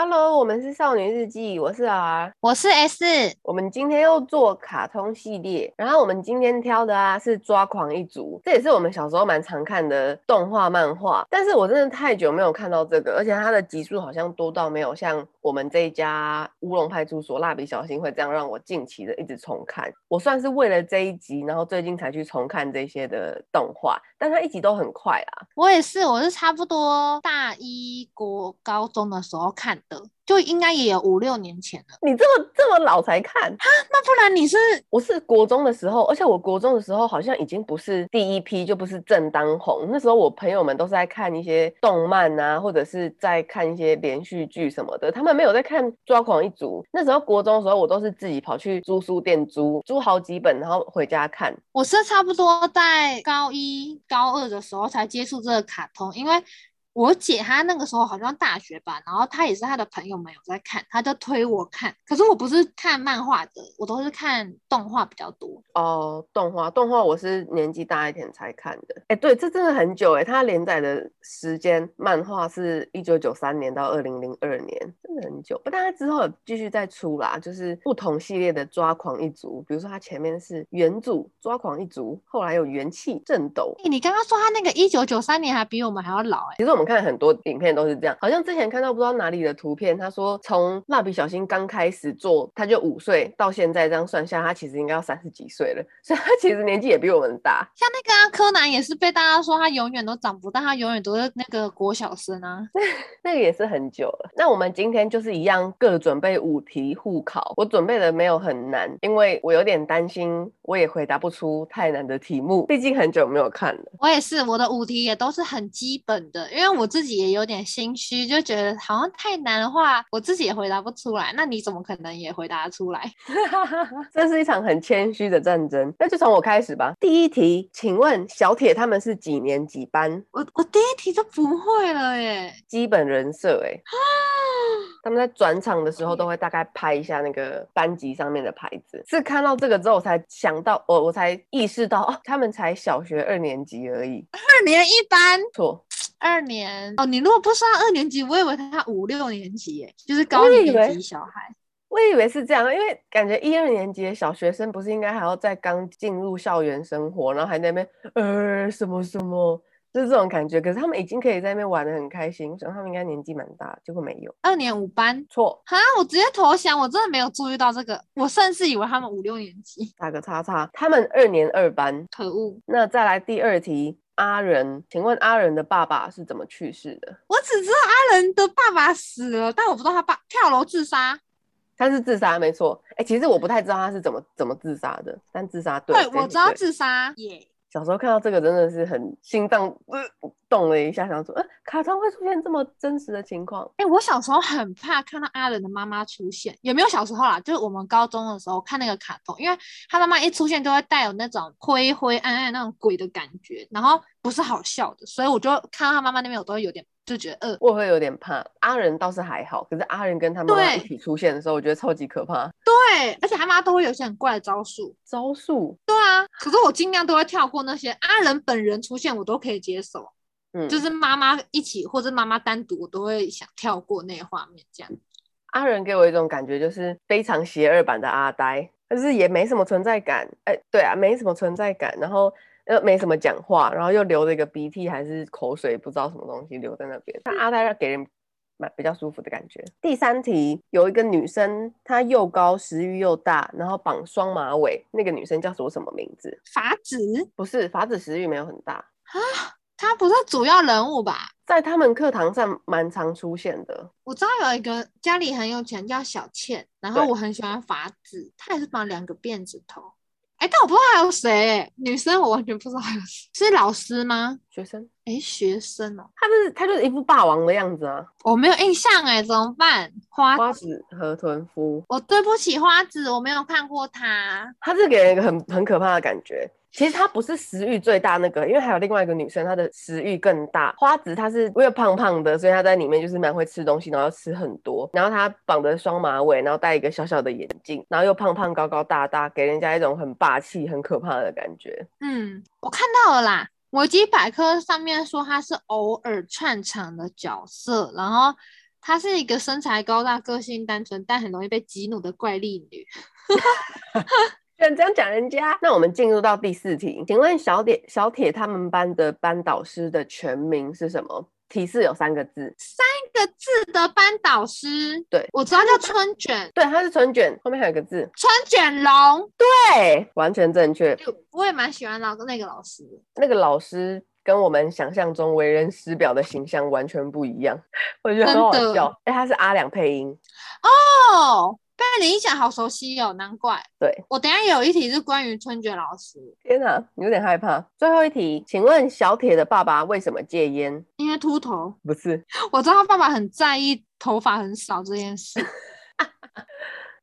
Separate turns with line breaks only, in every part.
Hello，我们是少女日记，我是 R，
我是 S。
我们今天又做卡通系列，然后我们今天挑的啊是抓狂一族，这也是我们小时候蛮常看的动画漫画。但是我真的太久没有看到这个，而且它的集数好像多到没有像我们这一家乌龙派出所蜡笔小新会这样让我近期的一直重看。我算是为了这一集，然后最近才去重看这些的动画，但它一集都很快啊。
我也是，我是差不多大一过高中的时候看的。就应该也有五六年前了。
你这么这么老才看啊？
那不然你是？
我是国中的时候，而且我国中的时候好像已经不是第一批，就不是正当红。那时候我朋友们都是在看一些动漫啊，或者是在看一些连续剧什么的，他们没有在看《抓狂一族》。那时候国中的时候，我都是自己跑去租书店租租好几本，然后回家看。
我是差不多在高一、高二的时候才接触这个卡通，因为。我姐她那个时候好像大学吧，然后她也是她的朋友们有在看，她就推我看。可是我不是看漫画的，我都是看动画比较多。
哦，动画，动画我是年纪大一点才看的。哎，对，这真的很久哎，它连载的时间，漫画是一九九三年到二零零二年，真的很久。不但它之后继续再出啦，就是不同系列的抓狂一族，比如说它前面是元祖抓狂一族，后来有元气震斗。
哎，你刚刚说它那个一九九三年还比我们还要老哎，
其实我们。看很多影片都是这样，好像之前看到不知道哪里的图片，他说从蜡笔小新刚开始做，他就五岁，到现在这样算下，他其实应该要三十几岁了，所以他其实年纪也比我们大。
像那个啊，柯南也是被大家说他永远都长不大，他永远都是那个国小生啊，
那个也是很久了。那我们今天就是一样，各准备五题互考。我准备的没有很难，因为我有点担心我也回答不出太难的题目，毕竟很久没有看了。
我也是，我的五题也都是很基本的，因为。我自己也有点心虚，就觉得好像太难的话，我自己也回答不出来。那你怎么可能也回答得出来？
这是一场很谦虚的战争。那就从我开始吧。第一题，请问小铁他们是几年几班？
我我第一题就不会了耶。
基本人设哎。他们在转场的时候都会大概拍一下那个班级上面的牌子。是看到这个之后，我才想到，我我才意识到哦，他们才小学二年级而已。
二年一班？
错。
二年哦，你如果不说他二年级，我以为他五六年级耶，就是高年级小孩。
我以为是这样，因为感觉一二年级的小学生不是应该还要在刚进入校园生活，然后还在那边呃什么什么，就是这种感觉。可是他们已经可以在那边玩的很开心，我想他们应该年纪蛮大，结果没有。
二年五班？
错。
哈，我直接投降，我真的没有注意到这个，我甚至以为他们五六年级。
打个叉叉，他们二年二班。
可恶。
那再来第二题。阿仁，请问阿仁的爸爸是怎么去世的？
我只知道阿仁的爸爸死了，但我不知道他爸跳楼自杀。
他是自杀，没错。哎、欸，其实我不太知道他是怎么怎么自杀的，但自杀对。
对，我知道自杀。耶。
小时候看到这个真的是很心脏呃动了一下，想说，呃，卡通会出现这么真实的情况？
哎、欸，我小时候很怕看到阿仁的妈妈出现，有没有小时候啦？就是我们高中的时候看那个卡通，因为他妈妈一出现就会带有那种灰灰暗暗那种鬼的感觉，然后不是好笑的，所以我就看到他妈妈那边，我都会有点就觉得，呃，
我会有点怕。阿仁倒是还好，可是阿仁跟他妈妈一起出现的时候，我觉得超级可怕。
对，而且他妈都会有些很怪的招数。
招数？
对啊，可是我尽量都会跳过那些。阿仁本人出现，我都可以接受。嗯，就是妈妈一起或者妈妈单独，我都会想跳过那个画面。这样，
阿仁给我一种感觉，就是非常邪恶版的阿呆，但是也没什么存在感。哎、欸，对啊，没什么存在感，然后又没什么讲话，然后又流了一个鼻涕还是口水，不知道什么东西留在那边。但阿呆要给人蛮比较舒服的感觉。第三题有一个女生，她又高，食欲又大，然后绑双马尾，那个女生叫做什么名字？
法子？
不是，法子食欲没有很大
啊。他不是主要人物吧？
在他们课堂上蛮常出现的。
我知道有一个家里很有钱，叫小倩，然后我很喜欢法子，她也是绑两个辫子头。哎，但我不知道还有谁，女生我完全不知道还有谁，是老师吗？
学生？
哎，学生哦，
他就是他就是一副霸王的样子啊，
我没有印象哎，怎么办？花
花子河豚夫，
我对不起花子，我没有看过他，
他是给人一个很很可怕的感觉。其实她不是食欲最大那个，因为还有另外一个女生，她的食欲更大。花子她是因为胖胖的，所以她在里面就是蛮会吃东西，然后吃很多。然后她绑着双马尾，然后戴一个小小的眼镜，然后又胖胖高高大大，给人家一种很霸气、很可怕的感觉。
嗯，我看到了啦，维基百科上面说她是偶尔串场的角色，然后她是一个身材高大、个性单纯，但很容易被激怒的怪力女。
居然这样讲人家？那我们进入到第四题，请问小铁小铁他们班的班导师的全名是什么？提示有三个字，
三个字的班导师。
对，
我知道叫春卷。
对，他是春卷，后面还有个字，
春卷龙。
对，完全正确。
我也蛮喜欢老那个老师，
那个老师跟我们想象中为人师表的形象完全不一样，我觉得很好笑。哎，他是阿两配音
哦。被你一讲，好熟悉哦，难怪。
对，
我等一下有一题是关于春卷老师。
天哪，有点害怕。最后一题，请问小铁的爸爸为什么戒烟？
因为秃头。
不是，
我知道他爸爸很在意头发很少这件事。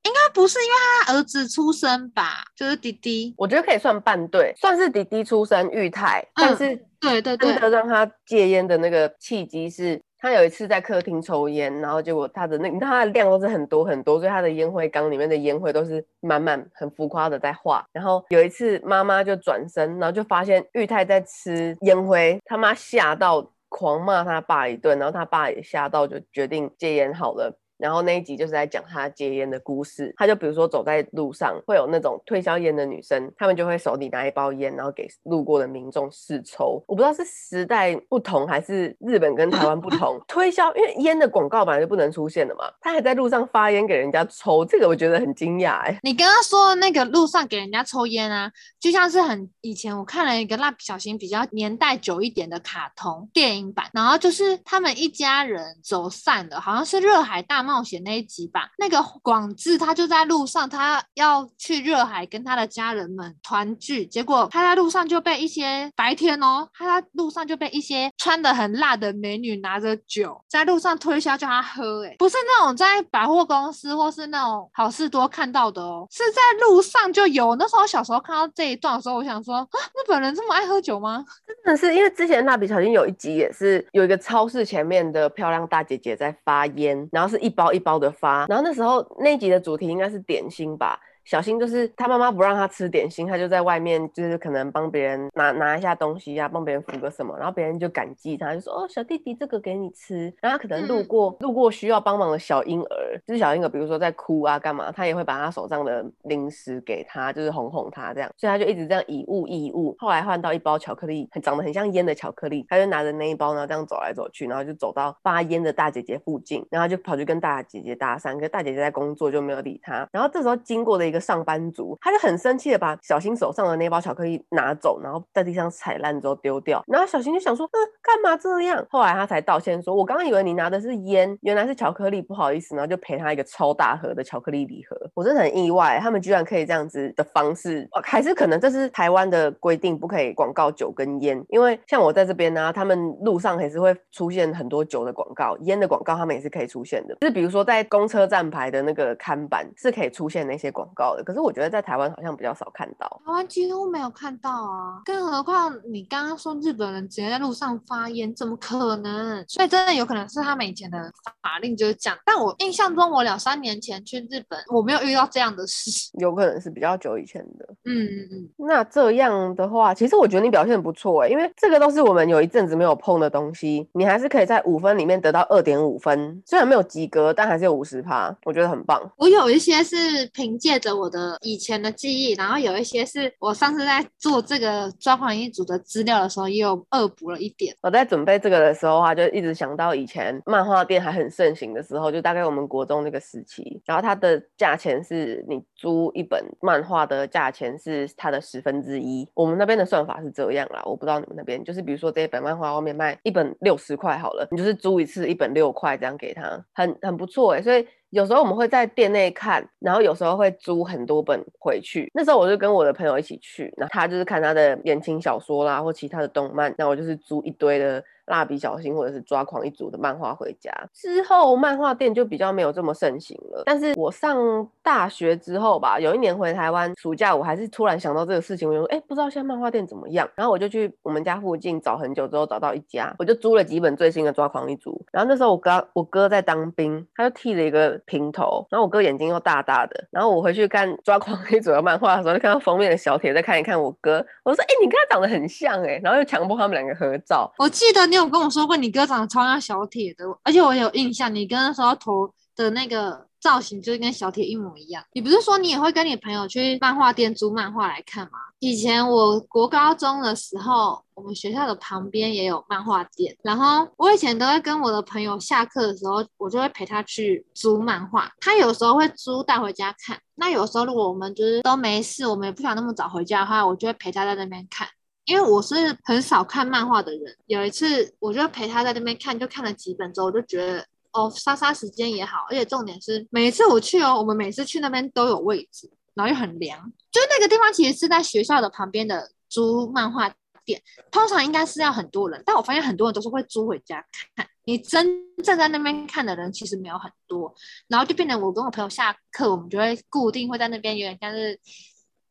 应该不是因为他儿子出生吧？就是弟弟。
我觉得可以算半对，算是弟弟出生育胎，嗯、但是
对对对，
真的让他戒烟的那个契机是。他有一次在客厅抽烟，然后结果他的那，他的量都是很多很多，所以他的烟灰缸里面的烟灰都是满满、很浮夸的在画。然后有一次妈妈就转身，然后就发现玉泰在吃烟灰，他妈吓到狂骂他爸一顿，然后他爸也吓到，就决定戒烟好了。然后那一集就是在讲他戒烟的故事。他就比如说走在路上，会有那种推销烟的女生，他们就会手里拿一包烟，然后给路过的民众试抽。我不知道是时代不同，还是日本跟台湾不同。推销，因为烟的广告本来就不能出现的嘛，他还在路上发烟给人家抽，这个我觉得很惊讶哎。
你刚刚说的那个路上给人家抽烟啊，就像是很以前我看了一个蜡笔小新比较年代久一点的卡通电影版，然后就是他们一家人走散了，好像是热海大冒险那一集吧，那个广志他就在路上，他要去热海跟他的家人们团聚，结果他在路上就被一些白天哦，他在路上就被一些穿得很辣的美女拿着酒在路上推销叫他喝，欸，哎，不是那种在百货公司或是那种好事多看到的哦，是在路上就有。那时候小时候看到这一段的时候，我想说啊，日本人这么爱喝酒吗？
真的是因为之前蜡笔小新有一集也是有一个超市前面的漂亮大姐姐在发烟，然后是一包一包。的发，然后那时候那集的主题应该是点心吧。小新就是他妈妈不让他吃点心，他就在外面就是可能帮别人拿拿一下东西呀、啊，帮别人扶个什么，然后别人就感激他，就说哦，小弟弟这个给你吃。然后他可能路过、嗯、路过需要帮忙的小婴儿，就是小婴儿比如说在哭啊干嘛，他也会把他手上的零食给他，就是哄哄他这样。所以他就一直这样以物易物。后来换到一包巧克力，很长得很像烟的巧克力，他就拿着那一包呢这样走来走去，然后就走到发烟的大姐姐附近，然后就跑去跟大姐姐搭讪，可是大姐姐在工作就没有理他。然后这时候经过的一个个上班族。他就很生气的把小新手上的那包巧克力拿走，然后在地上踩烂之后丢掉。然后小新就想说，嗯，干嘛这样？后来他才道歉说，我刚刚以为你拿的是烟，原来是巧克力，不好意思。然后就赔他一个超大盒的巧克力礼盒。我真的很意外，他们居然可以这样子的方式，还是可能这是台湾的规定，不可以广告酒跟烟。因为像我在这边呢、他们路上还是会出现很多酒的广告，烟的广告他们也是可以出现的。就是比如说在公车站牌的那个看板是可以出现那些广告的。可是我觉得在台湾好像比较少看到，
台湾几乎没有看到啊，更何况你刚刚说日本人直接在路上发烟，怎么可能？所以真的有可能是他们以前的法令就是这样。但我印象中，我两三年前去日本，我没有遇到这样的事，
有可能是比较久以前的。
嗯嗯嗯。
那这样的话，其实我觉得你表现不错哎，因为这个都是我们有一阵子没有碰的东西，你还是可以在五分里面得到二点五分，虽然没有及格，但还是有五十趴，我觉得很棒。
我有一些是凭借着我的以前的记忆，然后有一些是我上次在做这个抓狂一族的资料的时候，也有恶补了一点。
我在准备这个的时候啊，就一直想到以前漫画店还很盛行的时候，就大概我们国中那个时期，然后它的价钱是你租一本漫画的价钱是它的十分之一。我们那边的算法是这样啦，我不知道你们那边，就是比如说这一本漫画外面卖一本六十块好了，你就是租一次一本六块这样给他，很很不错哎，所以。有时候我们会在店内看，然后有时候会租很多本回去。那时候我就跟我的朋友一起去，那他就是看他的言情小说啦，或其他的动漫，那我就是租一堆的。蜡笔小新或者是抓狂一族的漫画回家之后，漫画店就比较没有这么盛行了。但是我上大学之后吧，有一年回台湾暑假，我还是突然想到这个事情，我就说，哎，不知道现在漫画店怎么样？然后我就去我们家附近找很久之后找到一家，我就租了几本最新的抓狂一族。然后那时候我哥我哥在当兵，他就剃了一个平头，然后我哥眼睛又大大的。然后我回去看抓狂一族的漫画的时候，就看到封面的小铁在看一看我哥，我说，哎，你跟他长得很像哎，然后又强迫他们两个合照。
我记得你。你有跟我说过你哥长得超像小铁的，而且我有印象，你跟那时候头的那个造型就是跟小铁一模一样。你不是说你也会跟你朋友去漫画店租漫画来看吗？以前我国高中的时候，我们学校的旁边也有漫画店，然后我以前都会跟我的朋友下课的时候，我就会陪他去租漫画。他有时候会租带回家看，那有时候如果我们就是都没事，我们也不想那么早回家的话，我就会陪他在那边看。因为我是很少看漫画的人，有一次我就陪他在那边看，就看了几本之后，我就觉得哦，杀杀时间也好，而且重点是每次我去哦，我们每次去那边都有位置，然后又很凉，就那个地方其实是在学校的旁边的租漫画店，通常应该是要很多人，但我发现很多人都是会租回家看，你真正在那边看的人其实没有很多，然后就变成我跟我朋友下课，我们就会固定会在那边，有点像是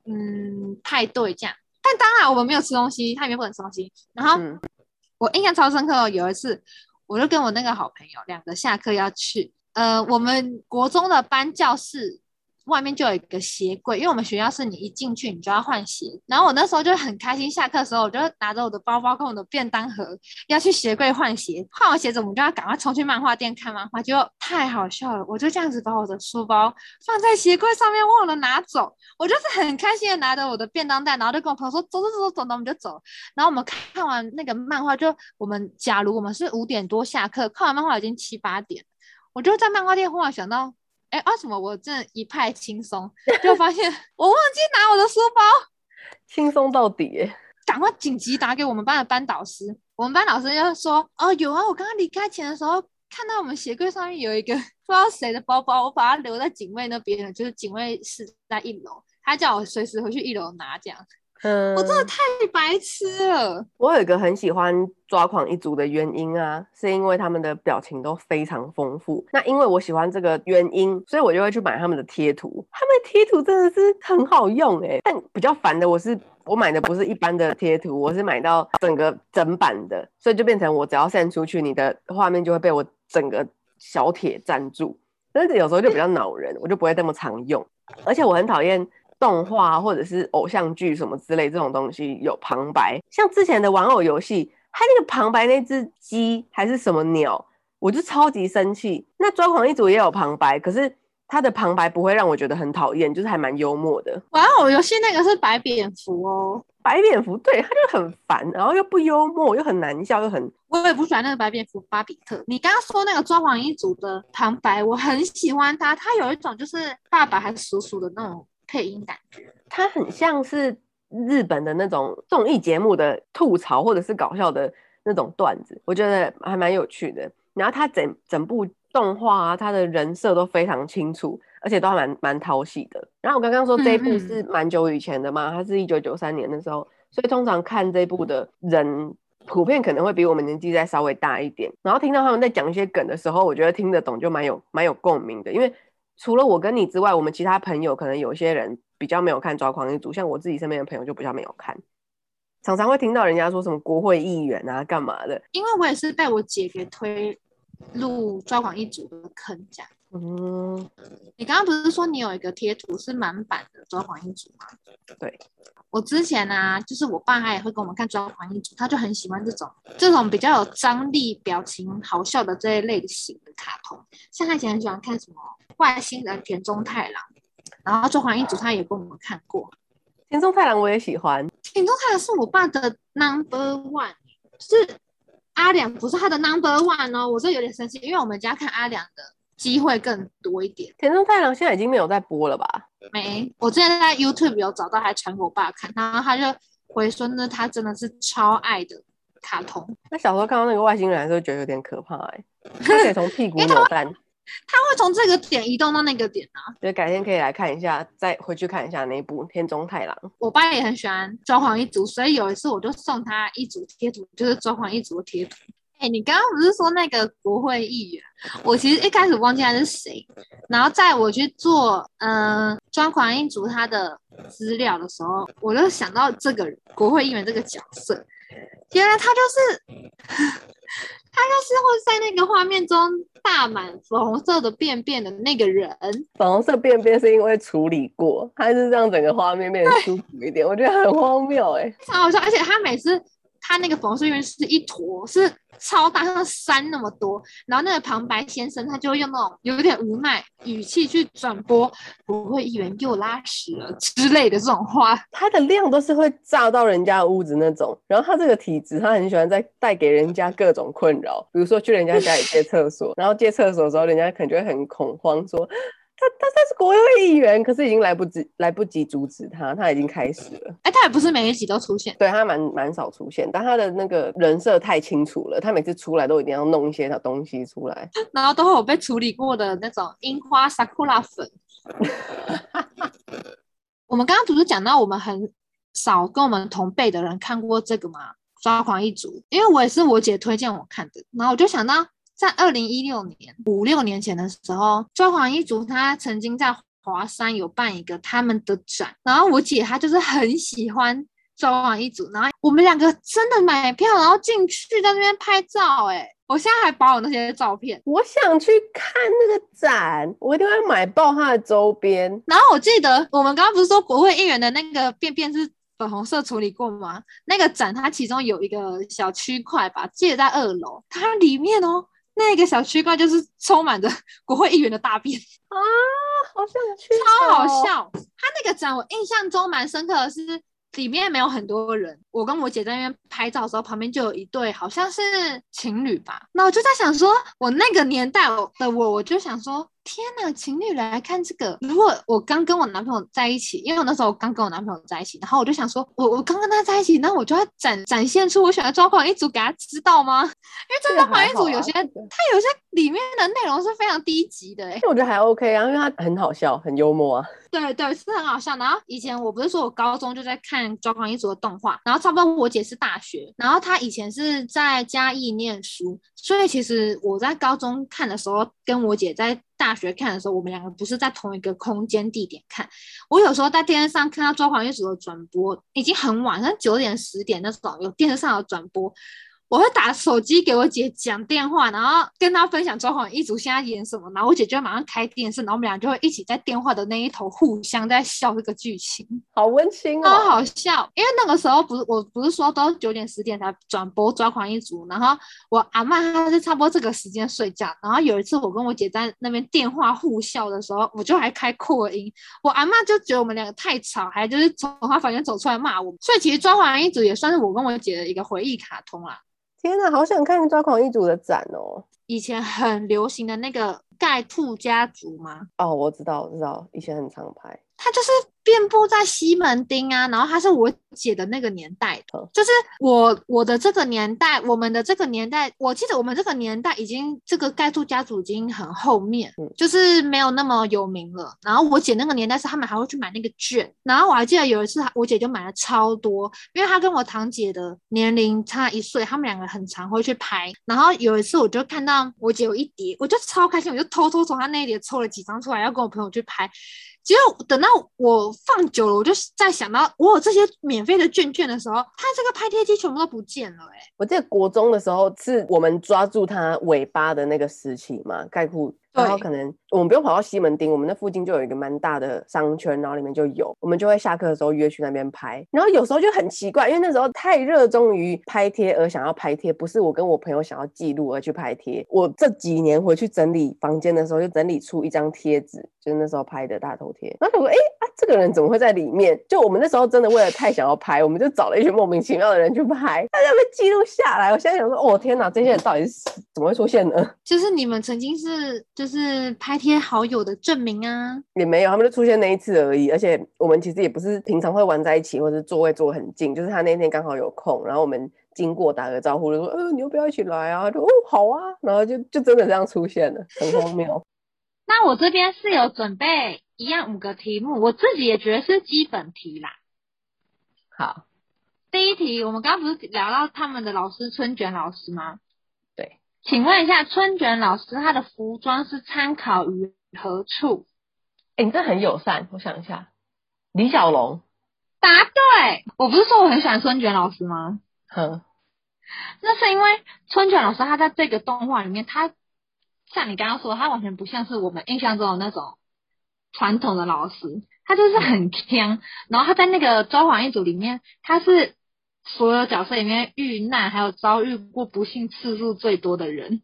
嗯派对这样。但当然，我们没有吃东西，他也没不能吃东西。然后、嗯、我印象超深刻，哦有一次，我就跟我那个好朋友两个下课要去，呃，我们国中的班教室。外面就有一个鞋柜，因为我们学校是你一进去你就要换鞋，然后我那时候就很开心，下课的时候我就拿着我的包包跟我的便当盒要去鞋柜换鞋，换完鞋子我们就要赶快冲去漫画店看漫画，就太好笑了，我就这样子把我的书包放在鞋柜上面忘了拿走，我就是很开心的拿着我的便当袋，然后就跟我朋友说走走走走走，那我们就走，然后我们看完那个漫画，就我们假如我们是五点多下课，看完漫画已经七八点，我就在漫画店忽然想到。哎，为什么我真的一派轻松？就发现 我忘记拿我的书包，
轻松到底！
赶快紧急打给我们班的班导师。我们班老师就说：“哦，有啊，我刚刚离开前的时候，看到我们鞋柜上面有一个 不知道谁的包包，我把它留在警卫那边了，就是警卫室在一楼，他叫我随时回去一楼拿这样。”嗯，我真的太白痴了。
我有一个很喜欢抓狂一族的原因啊，是因为他们的表情都非常丰富。那因为我喜欢这个原因，所以我就会去买他们的贴图。他们的贴图真的是很好用哎、欸，但比较烦的我是我买的不是一般的贴图，我是买到整个整版的，所以就变成我只要散出去，你的画面就会被我整个小铁占住。但是有时候就比较恼人，我就不会这么常用，而且我很讨厌。动画或者是偶像剧什么之类这种东西有旁白，像之前的玩偶游戏，它那个旁白那只鸡还是什么鸟，我就超级生气。那抓狂一族也有旁白，可是它的旁白不会让我觉得很讨厌，就是还蛮幽默的。
玩偶游戏那个是白蝙蝠哦，
白蝙蝠对，他就很烦，然后又不幽默，又很难笑，又很……
我也不喜欢那个白蝙蝠巴比特。你刚刚说那个抓狂一族的旁白，我很喜欢他，他有一种就是爸爸还是叔叔的那种。配音感觉，它很像是日本的那种综艺节目的吐槽或者是搞笑的那种段子，我觉得还蛮有趣的。然后它整整部动画啊，它的人设都非常清楚，而且都还蛮蛮讨喜的。然后我刚刚说这一部是蛮久以前的嘛，它是一九九三年的时候，所以通常看这部的人普遍可能会比我们年纪再稍微大一点。然后听到他们在讲一些梗的时候，我觉得听得懂就蛮有蛮有共鸣的，因为。除了我跟你之外，我们其他朋友可能有些人比较没有看《抓狂一族》，像我自己身边的朋友就比较没有看，常常会听到人家说什么国会议员啊、干嘛的。因为我也是被我姐给推入《抓狂一族》的坑，这样。嗯，你刚刚不是说你有一个贴图是满版的《抓狂一族》吗？对。我之前呢、啊，就是我爸他也会跟我们看《抓狂一族》，他就很喜欢这种这种比较有张力、表情好笑的这一类型的卡通。像他以前很喜欢看什么外星人田中太郎，然后《抓狂一族》他也跟我们看过。田中太郎我也喜欢，田中太郎是我爸的 number one，就是阿良不是他的 number one 哦，我这有点生气，因为我们家看阿良的。机会更多一点。田中太郎现在已经没有在播了吧？没，我之前在 YouTube 有找到，还传给我爸看，然后他就回说那，他真的是超爱的卡通。那小时候看到那个外星人的时候，觉得有点可怕哎、欸，他可以从屁股扭蛋，他会从这个点移动到那个点啊。所以改天可以来看一下，再回去看一下那一部天中太郎。我爸也很喜欢抓狂一族，所以有一次我就送他一组贴图，就是抓狂一族的贴图。哎、欸，你刚刚不是说那个国会议员？我其实一开始忘记他是谁，然后在我去做嗯抓狂一族他的资料的时候，我就想到这个国会议员这个角色，原来他就是他就是会在那个画面中大满粉红色的便便的那个人。粉红色便便是因为处理过，他是让整个画面变得舒服一点，我觉得很荒谬哎、欸，超好笑，而且他每次。他那个粉红色议员是一坨，是超大，像山那么多。然后那个旁白先生他就会用那种有点无奈语气去转播，不会议员又拉屎了之类的这种话。
他的量都是会炸到人家的屋子那种。然后他这个体质，他很喜欢在带给人家各种困扰，比如说去人家家里借厕所，然后借厕所的时候，人家可能就会很恐慌说。他他他是国会议员，可是已经来不及来不及阻止他，他已经开始了。
哎、欸，他也不是每一集都出现，
对他蛮蛮少出现，但他的那个人设太清楚了，他每次出来都一定要弄一些小东西出来，
然后都会有被处理过的那种樱花 sakura 粉。我们刚刚不是讲到我们很少跟我们同辈的人看过这个吗？抓狂一族，因为我也是我姐推荐我看的，然后我就想到。在二零一六年五六年前的时候，抓狂一族他曾经在华山有办一个他们的展，然后我姐她就是很喜欢抓狂一族，然后我们两个真的买票，然后进去在那边拍照，哎，我现在还保有那些照片，
我想去看那个展，我一定会买爆他的周边。
然后我记得我们刚刚不是说国会议员的那个便便是粉红色处理过吗？那个展它其中有一个小区块吧，记得在二楼，它里面哦。那个小区块就是充满着 国会议员的大便
啊，好想去，
超好笑。他那个展我印象中蛮深刻的是，里面没有很多人。我跟我姐在那边拍照的时候，旁边就有一对好像是情侣吧。那我就在想说，我那个年代的我，我就想说。天呐，情侣来看这个！如果我刚跟我男朋友在一起，因为我那时候刚跟我男朋友在一起，然后我就想说，我我刚跟他在一起，那我就要展展现出我喜欢抓狂一族给他知道吗？因为这抓狂一族有些，他、啊、有些里面的内容是非常低级的、欸，哎，
我觉得还 OK 啊，因为他很好笑，很幽默啊。
对对，是很好笑。然后以前我不是说我高中就在看抓狂一族的动画，然后差不多我姐是大学，然后她以前是在嘉义念书，所以其实我在高中看的时候，跟我姐在。大学看的时候，我们两个不是在同一个空间地点看。我有时候在电视上看到《抓狂一族》的转播，已经很晚，像九点、十点那种，有电视上有转播。我会打手机给我姐讲电话，然后跟她分享《抓狂一族》现在演什么，然后我姐就会马上开电视，然后我们俩就会一起在电话的那一头互相在笑这个剧情，
好温馨哦，
超好笑。因为那个时候不是我不是说都九点十点才转播《抓狂一族》，然后我阿嬷她是差不多这个时间睡觉，然后有一次我跟我姐在那边电话互笑的时候，我就还开扩音，我阿嬷就觉得我们两个太吵，还就是从她房间走出来骂我。所以其实《抓狂一族》也算是我跟我姐的一个回忆卡通啦。
天呐，好想看抓狂一族的展哦！
以前很流行的那个盖兔家族吗？
哦，我知道，我知道，以前很常拍。
他就是遍布在西门町啊，然后他是我姐的那个年代的，就是我我的这个年代，我们的这个年代，我记得我们这个年代已经这个盖住家族已经很后面，嗯，就是没有那么有名了。然后我姐那个年代是他们还会去买那个券，然后我还记得有一次我姐就买了超多，因为她跟我堂姐的年龄差一岁，他们两个很常会去拍。然后有一次我就看到我姐有一叠，我就超开心，我就偷偷从她那一叠抽了几张出来，要跟我朋友去拍。结果等到我放久了，我就在想到我有这些免费的卷卷的时候，它这个拍贴机全部都不见了哎、
我记得国中的时候是我们抓住它尾巴的那个时期嘛，概括。然后可能我们不用跑到西门町，我们那附近就有一个蛮大的商圈，然后里面就有，我们就会下课的时候约去那边拍。然后有时候就很奇怪，因为那时候太热衷于拍贴而想要拍贴，不是我跟我朋友想要记录而去拍贴。我这几年回去整理房间的时候，就整理出一张贴纸，就是那时候拍的大头贴。然后我说，哎啊，这个人怎么会在里面？就我们那时候真的为了太想要拍，我们就找了一群莫名其妙的人去拍，大家被记录下来。我现在想说，哦天哪，这些人到底是怎么会出现呢？
就是你们曾经是。就是拍贴好友的证明啊，
也没有，他们就出现那一次而已。而且我们其实也不是平常会玩在一起，或者座位坐很近，就是他那天刚好有空，然后我们经过打个招呼，就说：“呃，你要不要一起来啊？”就哦，好啊，然后就就真的这样出现了，很荒谬。
那我这边是有准备一样五个题目，我自己也觉得是基本题啦。
好，
第一题，我们刚刚不是聊到他们的老师春卷老师吗？请问一下，春卷老师他的服装是参考于何处？
哎、欸，你这很友善。我想一下，李小龙。
答对。我不是说我很喜欢春卷老师吗？
哼，
那是因为春卷老师他在这个动画里面，他像你刚刚说的，他完全不像是我们印象中的那种传统的老师，他就是很强。然后他在那个抓狂一族里面，他是所有角色里面遇难还有遭遇过不幸次数最多的人。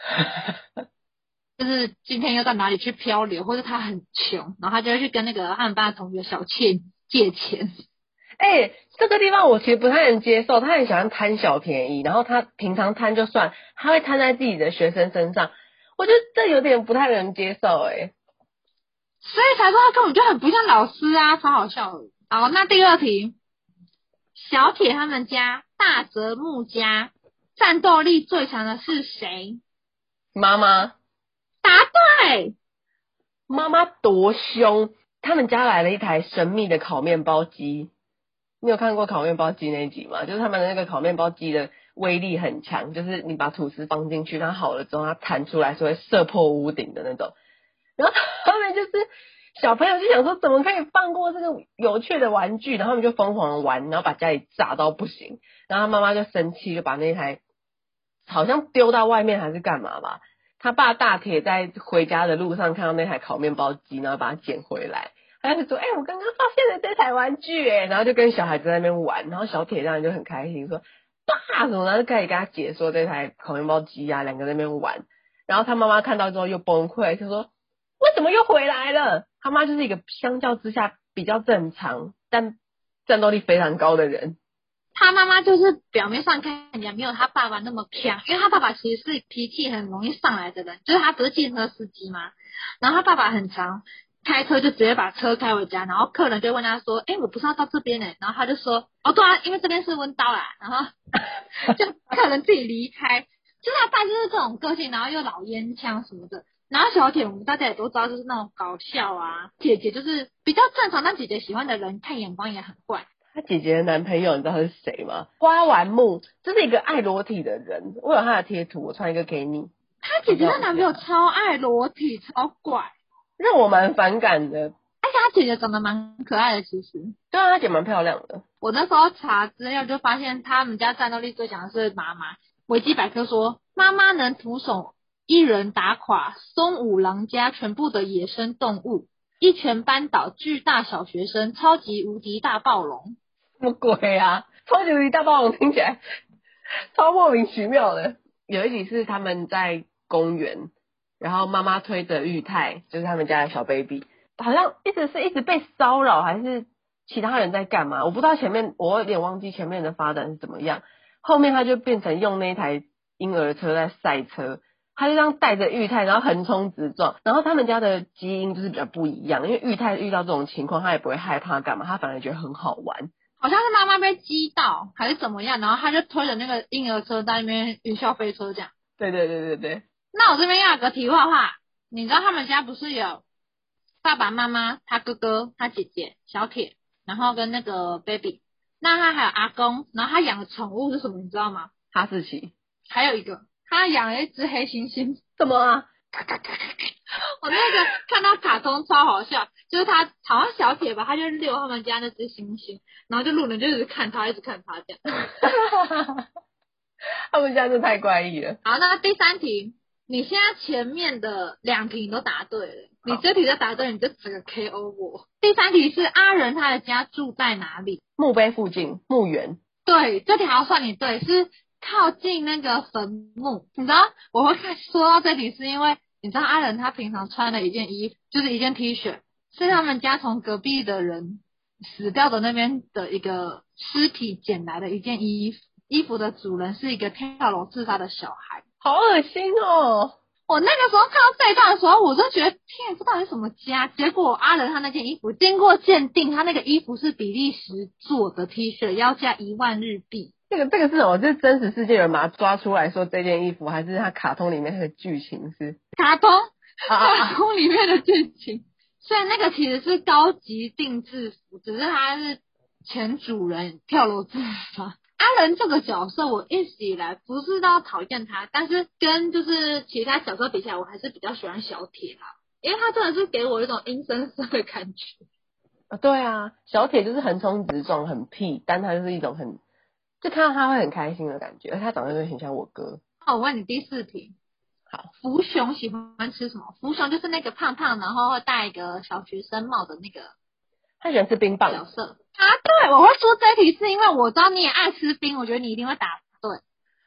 就是今天又到哪里去漂流，或者他很穷，然后他就会去跟那个他们班的同学小倩借钱。
哎、欸，这个地方我其实不太能接受，他很喜欢贪小便宜，然后他平常贪就算，他会贪在自己的学生身上，我觉得这有点不太能接受哎、欸。
所以才说他根本就很不像老师啊，超好笑的。好，那第二题，小铁他们家大泽木家战斗力最强的是谁？
妈妈。
答对，
妈妈多凶！他们家来了一台神秘的烤面包机。你有看过烤面包机那一集吗？就是他们的那个烤面包机的威力很强，就是你把吐司放进去，它好了之后，它弹出来是会射破屋顶的那种。然后他们就是小朋友就想说，怎么可以放过这个有趣的玩具？然后他们就疯狂玩，然后把家里炸到不行。然后他妈妈就生气，就把那台好像丢到外面还是干嘛吧。他爸大铁在回家的路上看到那台烤面包机，然后把它捡回来，他就说：“哎、我刚刚发现了这台玩具，哎，然后就跟小孩子在那边玩，然后小铁当然就很开心，说爸什么，然后就开始跟他解说这台烤面包机啊，两个在那边玩，然后他妈妈看到之后又崩溃，就说为什么又回来了？他妈就是一个相较之下比较正常，但战斗力非常高的人。”
他妈妈就是表面上看起来没有他爸爸那么强，因为他爸爸其实是脾气很容易上来的人，就是他不是汽车司机嘛？然后他爸爸很常开车就直接把车开回家，然后客人就问他说：“哎，我不是要到这边呢？”然后他就说：“哦，对啊，因为这边是温刀啦。”然后 就客人自己离开。就是他爸就是这种个性，然后又老烟枪什么的。然后小铁我们大家也都知道，就是那种搞笑啊，姐姐就是比较正常，但姐姐喜欢的人看眼光也很怪。
她姐姐的男朋友你知道他是谁吗？花丸木，这是一个爱裸体的人。我有他的贴图，我传一个给你。
她姐姐的男朋友超爱裸体，超怪，
让我蛮反感的。
而且她姐姐长得蛮可爱的，其实。
对啊，她姐蛮漂亮的。
我那时候查资料就发现，他们家战斗力最强的是妈妈。维基百科说，妈妈能徒手一人打垮松五郎家全部的野生动物，一拳扳倒巨大小学生，超级无敌大暴龙。
什么鬼啊！超级无敌大暴龙听起来 超莫名其妙的。有一集是他们在公园，然后妈妈推着玉泰，就是他们家的小 baby，好像一直是一直被骚扰，还是其他人在干嘛？我不知道前面，我有点忘记前面的发展是怎么样。后面他就变成用那台婴儿车在赛车，他就这样带着玉泰，然后横冲直撞。然后他们家的基因就是比较不一样，因为玉泰遇到这种情况，他也不会害怕干嘛，他反而觉得很好玩。
好像是妈妈被击到还是怎么样，然后他就推着那个婴儿车在那边云霄飞车这样。
对对对对对。
那我这边要有个题外话，你知道他们家不是有爸爸妈妈、他哥哥、他姐姐小铁，然后跟那个 baby，那他还有阿公，然后他养的宠物是什么？你知道吗？
哈士奇。
还有一个，他养了一只黑猩猩。
怎么啊？
我那个看到卡通超好笑，就是他好像小铁吧，他就遛他们家那只猩猩，然后就路人就一直看他，一直看他这样。
他们家真太怪异了。
好，那第三题，你现在前面的两题你都答对了，你这题再答对，你就整个 KO 我。第三题是阿仁他的家住在哪里？
墓碑附近，墓园。
对，这题还要算你对，是靠近那个坟墓。你知道我会看说到这里是因为。你知道阿仁他平常穿的一件衣服，就是一件 T 恤，是他们家从隔壁的人死掉的那边的一个尸体捡来的一件衣服，衣服的主人是一个跳楼自杀的小孩，
好恶心哦！
我那个时候看到这一段的时候，我就觉得天，这到底什么家？结果阿仁他那件衣服经过鉴定，他那个衣服是比利时做的 T 恤，要价一万日币。
这个这个是什么？这是真实世界有人把它抓出来说这件衣服，还是他卡通里面的剧情是？
卡通，卡通里面的剧情。所以那个其实是高级定制服，只是他是前主人跳楼自杀。阿仁这个角色，我一直以来不是到讨厌他，但是跟就是其他角色比起来，我还是比较喜欢小铁啦，因为他真的是给我一种阴森森的感觉。
啊，对啊，小铁就是横冲直撞，很屁，但他就是一种很。就看到他会很开心的感觉，而且他长得就很像我哥。
那我问你第四题，
好，
福熊喜欢吃什么？福熊就是那个胖胖，然后会戴一个小学生帽的那个。
他喜欢吃冰棒
角色啊？对，我会说这题是因为我知道你也爱吃冰，我觉得你一定会答对。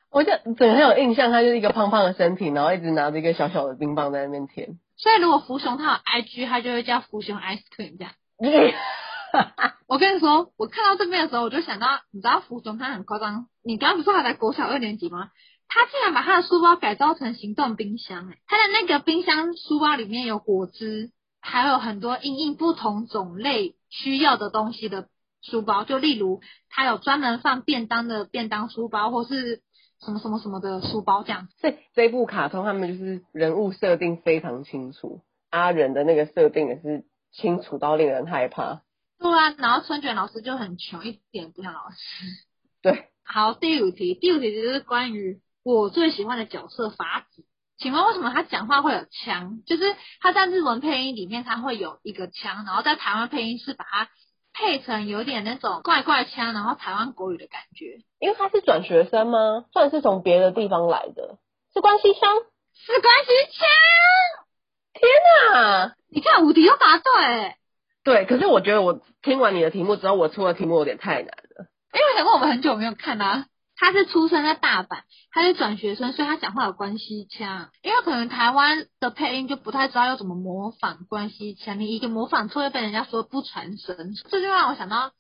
我就整个很有印象，他就是一个胖胖的身体，然后一直拿着一个小小的冰棒在那边舔。
所以如果福熊他有 IG，他就会叫福熊 ice cream 这样。我跟你说，我看到这边的时候，我就想到，你知道福熊他很夸张，你刚刚不是说他在国小二年级吗？他竟然把他的书包改造成行动冰箱，欸，他的那个冰箱书包里面有果汁，还有很多因应不同种类需要的东西的书包，就例如他有专门放便当的便当书包，或是什么什么什么的书包这样。
所以这部卡通他们就是人物设定非常清楚，阿仁的那个设定也是清楚到令人害怕。
对啊，然后春卷老师就很穷，一点不像老师。
对，
好，第五题，第五题就是关于。我最喜欢的角色法子，请问为什么他讲话会有腔？就是他在日文配音里面他会有一个腔，然后在台湾配音是把它配成有点那种怪怪腔，然后台湾国语的感觉。
因为他是转学生吗？算是从别的地方来的，是关西腔？
是关西腔？
天哪！
你看五题都答对。
对，可是我觉得我听完你的题目之后，我出的题目有点太难了。
因为想问我们很久没有看啊。他是出生在大阪，他是转学生，所以他讲话有关西腔。因为可能台湾的配音就不太知道要怎么模仿关西腔，你一个模仿错会被人家说不传神。这就让我想到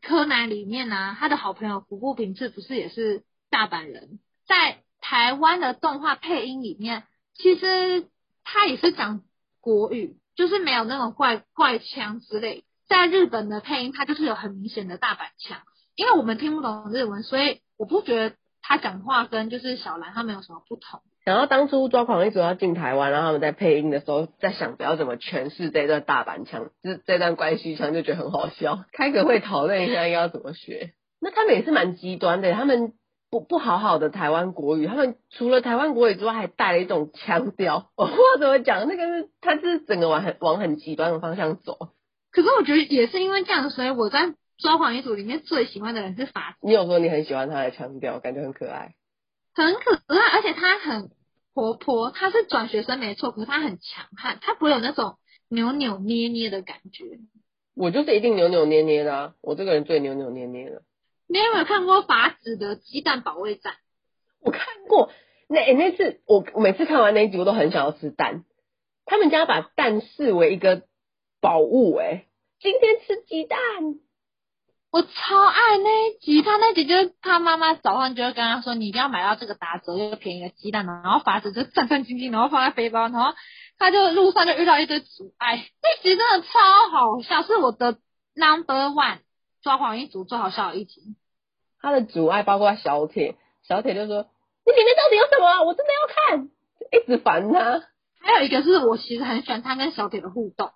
柯南里面呢、他的好朋友服部平次不是也是大阪人，在台湾的动画配音里面，其实他也是讲国语，就是没有那种怪怪腔之类。在日本的配音，它就是有很明显的大阪腔，因为我们听不懂日文，所以。我不觉得他讲话跟就是小兰他们有什么不同。
然后当初抓狂一族要进台湾，然后他们在配音的时候在想不要怎么诠释这段大阪腔，就这段关西腔，就觉得很好笑。开个会讨论一下要怎么学。那他们也是蛮极端的，他们不不好好的台湾国语，他们除了台湾国语之外，还带了一种腔调。我不知道怎么讲，那个是他是整个往很往很极端的方向走。
可是我觉得也是因为这样，所以我在。抓狂一组里面最喜欢的人是法子。
你有说你很喜欢他的腔调，感觉很可爱，
很可爱，而且他很活泼。他是转学生没错，可是他很强悍，他不会有那种扭扭捏捏的感觉。
我就是一定扭扭捏捏的啊，我这个人最扭扭捏捏的。
你有没有看过法子的鸡蛋保卫战？
我看过，那、欸、那次我每次看完那一集，我都很想要吃蛋。他们家把蛋视为一个宝物，哎，今天吃鸡蛋。
我超爱那一集，他那集就是他妈妈早上就会跟他说，你一定要买到这个打折又便宜的鸡蛋，然后法子就战战兢兢，然后放在背包，然后他就路上就遇到一堆阻碍，那集真的超好笑，是我的 number one 抓狂一族最好笑的一集。
他的阻碍包括小铁，小铁就说你里面到底有什么？我真的要看，一直烦他。
还有一个是我其实很喜欢他跟小铁的互动。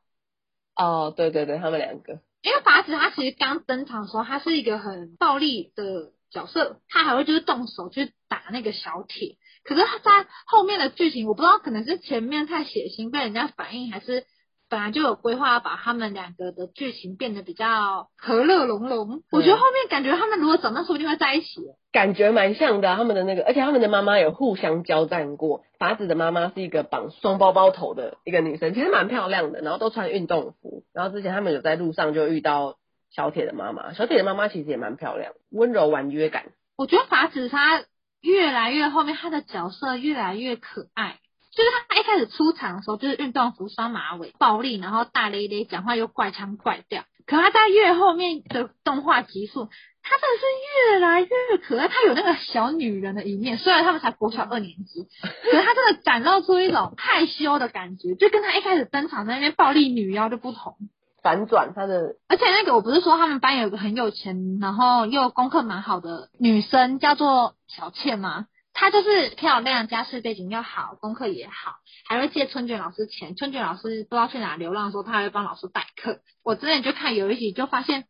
哦，对对对，他们两个。
因为法子他其实刚登场的时候，他是一个很暴力的角色，他还会就是动手去打那个小铁。可是他在后面的剧情，我不知道可能是前面太血腥被人家反应，还是本来就有规划要把他们两个的剧情变得比较和乐融融。我觉得后面感觉他们如果长大，说不定会在一起。
感觉蛮像的，他们的那个，而且他们的妈妈有互相交战过。法子的妈妈是一个绑双包包头的一个女生，其实蛮漂亮的，然后都穿运动服。然后之前他们有在路上就遇到小铁的妈妈，小铁的妈妈其实也蛮漂亮，温柔婉约感。
我觉得法子她越来越后面，她的角色越来越可爱。就是他一开始出场的时候，就是运动服、双马尾、暴力，然后大咧咧，讲话又怪腔怪调。可他在越后面的动画集数。他真的是越来越可爱，他有那个小女人的一面。虽然他们才国小二年级，可是他真的展露出一种害羞的感觉，就跟他一开始登场在那边暴力女妖就不同。
反转他的，
而且那个我不是说他们班有个很有钱，然后又功课蛮好的女生，叫做小倩吗？她就是漂亮，家世背景又好，功课也好，还会借春卷老师钱。春卷老师不知道去哪流浪的时候，她还会帮老师代课。我之前就看有一集，就发现。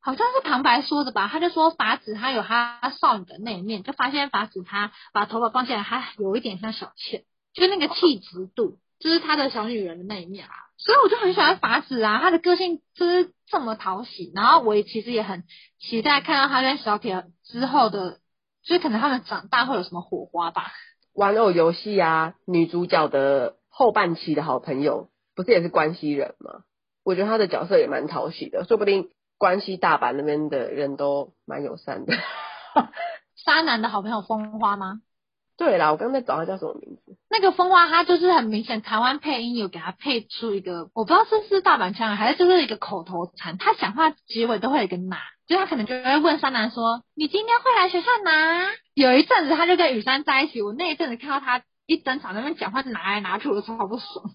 好像是旁白说的吧，他就说法子他有他少女的那一面，就发现法子他把头发放下来，还有一点像小倩，就那个气质度，就是他的小女人的那一面啊。所以我就很喜欢法子啊，他的个性就是这么讨喜。然后我也其实也很期待看到他跟小铁之后的，就是可能他们长大会有什么火花吧。
玩偶游戏啊，女主角的后半期的好朋友不是也是关西人吗？我觉得他的角色也蛮讨喜的，说不定关西大阪那边的人都蛮友善的。
渣男的好朋友风花吗？
对啦，我刚才找他叫什么名字？
那个风花，他就是很明显，台湾配音有给他配出一个，我不知道是是大阪腔还是就是一个口头禅。他讲话结尾都会有一个拿，就他可能就会问山南说：“你今天会来学校拿？”有一阵子他就跟雨山在一起，我那一阵子看到他一登场那边讲话就拿来拿去，我都超不爽。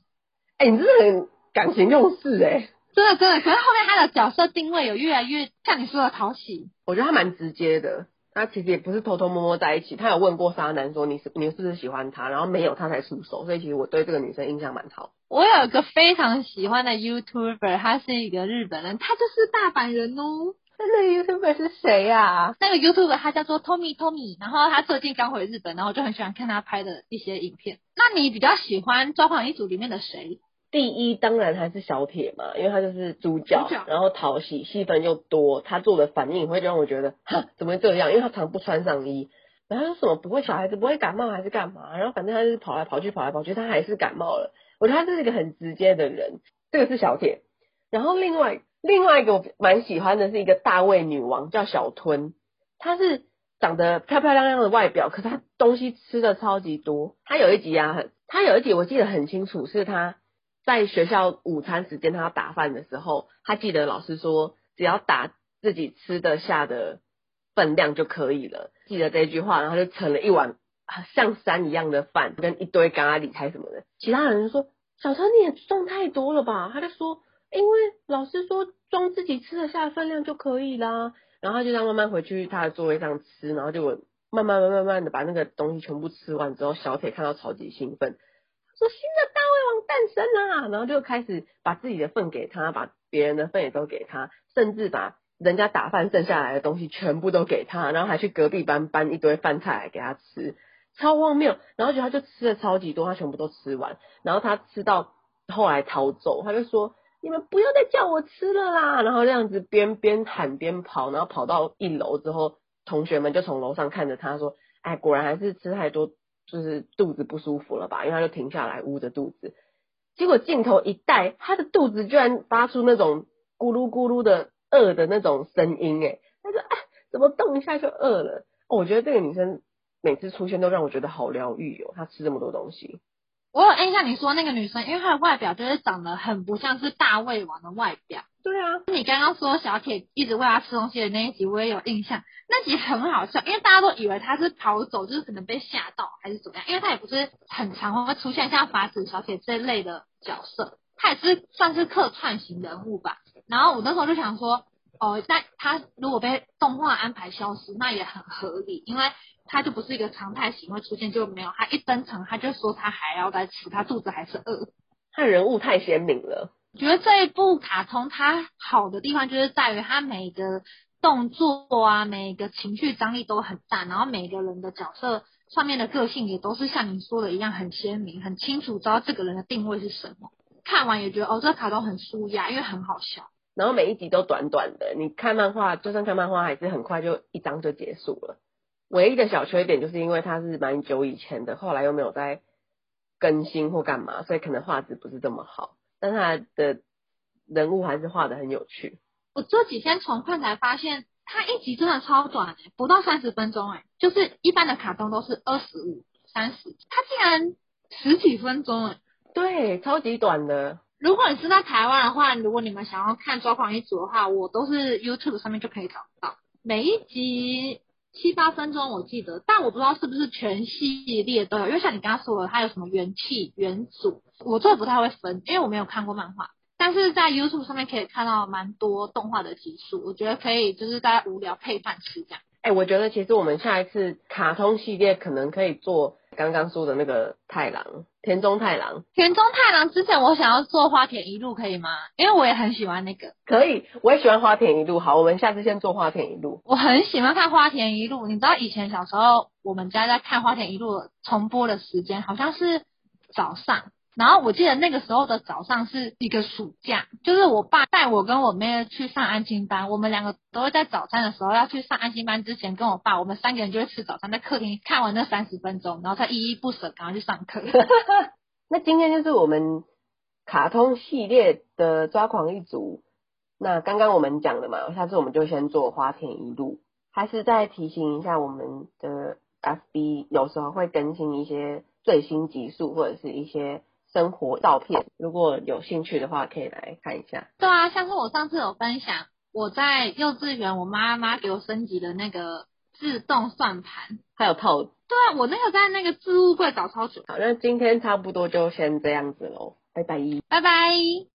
哎、欸，你真的很感情用事哎、欸，
真的真的。可是后面他的角色定位有越来越像你说的讨喜，
我觉得他蛮直接的。他其实也不是偷偷摸摸在一起，他有问过沙男说，你是你是不是喜欢他，然后没有他才出手，所以其实我对这个女生印象蛮好。
我有一个非常喜欢的 YouTuber，他是一个日本人，他就是大阪人哦。
那那个 YouTuber 是谁呀、啊？
那个 YouTuber 他叫做 Tommy Tommy，然后他最近刚回日本，然后我就很喜欢看他拍的一些影片。那你比较喜欢《抓狂一族》里面的谁？
第一当然还是小铁嘛，因为他就是主角，主角然后讨喜，戏份又多，他做的反应会让我觉得，哈，怎么会这样？因为他常不穿上衣，然后他说什么不会，小孩子不会感冒还是干嘛？然后反正他就是跑来跑去，跑来跑去，他还是感冒了。我觉得他是一个很直接的人，这个是小铁。然后另外另外一个我蛮喜欢的是一个大胃女王，叫小吞，她是长得漂漂亮亮的外表，可是她东西吃的超级多。她有一集啊，很，她有一集我记得很清楚，是她。在学校午餐时间，他要打饭的时候，他记得老师说，只要打自己吃得下的分量就可以了。记得这句话，然后就盛了一碗像山一样的饭，跟一堆咖喱菜什么的。其他人就说：“小陈你也装太多了吧？”他就说：“因为老师说装自己吃得下的分量就可以啦。”然后他就这样慢慢回去他的座位上吃，然后就慢慢慢慢慢的把那个东西全部吃完之后，小铁看到超级兴奋。说新的诞生啦，然后就开始把自己的份给他，把别人的份也都给他，甚至把人家打饭剩下来的东西全部都给他，然后还去隔壁班搬一堆饭菜来给他吃，超荒谬。然后就他就吃了超级多，他全部都吃完，然后他吃到后来逃走，他就说你们不要再叫我吃了啦，然后这样子边边喊边跑，然后跑到一楼之后，同学们就从楼上看着他说，哎，果然还是吃太多。就是肚子不舒服了吧，因为他就停下来捂着肚子，结果镜头一带，她的肚子居然发出那种咕噜咕噜的饿的那种声音，诶，她说哎，怎么动一下就饿了？哦，我觉得这个女生每次出现都让我觉得好疗愈哦，她吃这么多东西。
我有印象你说那个女生，因为她的外表就是长得很不像是大胃王的外表。
对啊，
你刚刚说小铁一直喂他吃东西的那一集，我也有印象。那集很好笑，因为大家都以为他是跑走，就是可能被吓到还是怎么样，因为他也不是很常会出现像法子小铁这类的角色，他也是算是客串型人物吧。然后我那时候就想说，哦，那他如果被动画安排消失，那也很合理，因为。他就不是一个常态型会出现，就没有他一登场他就说他还要再吃，他肚子还是饿。
他人物太鲜明了。
觉得这一部卡通它好的地方就是在于它每个动作啊，每个情绪张力都很大，然后每个人的角色上面的个性也都是像你说的一样很鲜明，很清楚知道这个人的定位是什么。看完也觉得哦，这个卡通很舒压，因为很好笑。
然后每一集都短短的，你看漫画就算看漫画还是很快就一章就结束了。唯一的小缺点就是因为它是蛮久以前的，后来又没有再更新或干嘛，所以可能画质不是这么好。但他的人物还是画的很有趣。
我这几天重看才发现，它一集真的超短，不到三十分钟哎，就是一般的卡通都是二十五、三十，它竟然十几分钟哎，
对，超级短的。
如果你是在台湾的话，如果你们想要看《抓狂一族》的话，我都是 YouTube 上面就可以找到每一集。七八分钟我记得，但我不知道是不是全系列都有，因为像你刚刚说的，它有什么元气、元祖，我这不太会分，因为我没有看过漫画。但是在 YouTube 上面可以看到蛮多动画的集数，我觉得可以，就是大家无聊配饭吃这样。
哎、我觉得其实我们下一次卡通系列可能可以做刚刚说的那个太郎，田中太郎。
田中太郎之前我想要做花田一路，可以吗？因为我也很喜欢那个。
可以，我也喜欢花田一路。好，我们下次先做花田一路。
我很喜欢看花田一路，你知道以前小时候我们家在看花田一路重播的时间好像是早上。然后我记得那个时候的早上是一个暑假，就是我爸带我跟我妹去上安心班，我们两个都会在早餐的时候要去上安心班之前，跟我爸，我们三个人就会吃早餐，在客厅看完那三十分钟，然后再依依不舍赶快去上课。
那今天就是我们卡通系列的抓狂一族。那刚刚我们讲的嘛，下次我们就先做花田一路，还是再提醒一下我们的 FB，有时候会更新一些最新集数或者是一些生活照片，如果有兴趣的话，可以来看一下。
对啊，像是我上次有分享，我在幼稚园，我妈妈给我升级的那个自动算盘，
还有套子。
对啊，我那个在那个置物柜找超久。
好，那今天差不多就先这样子喽，拜拜。
拜拜。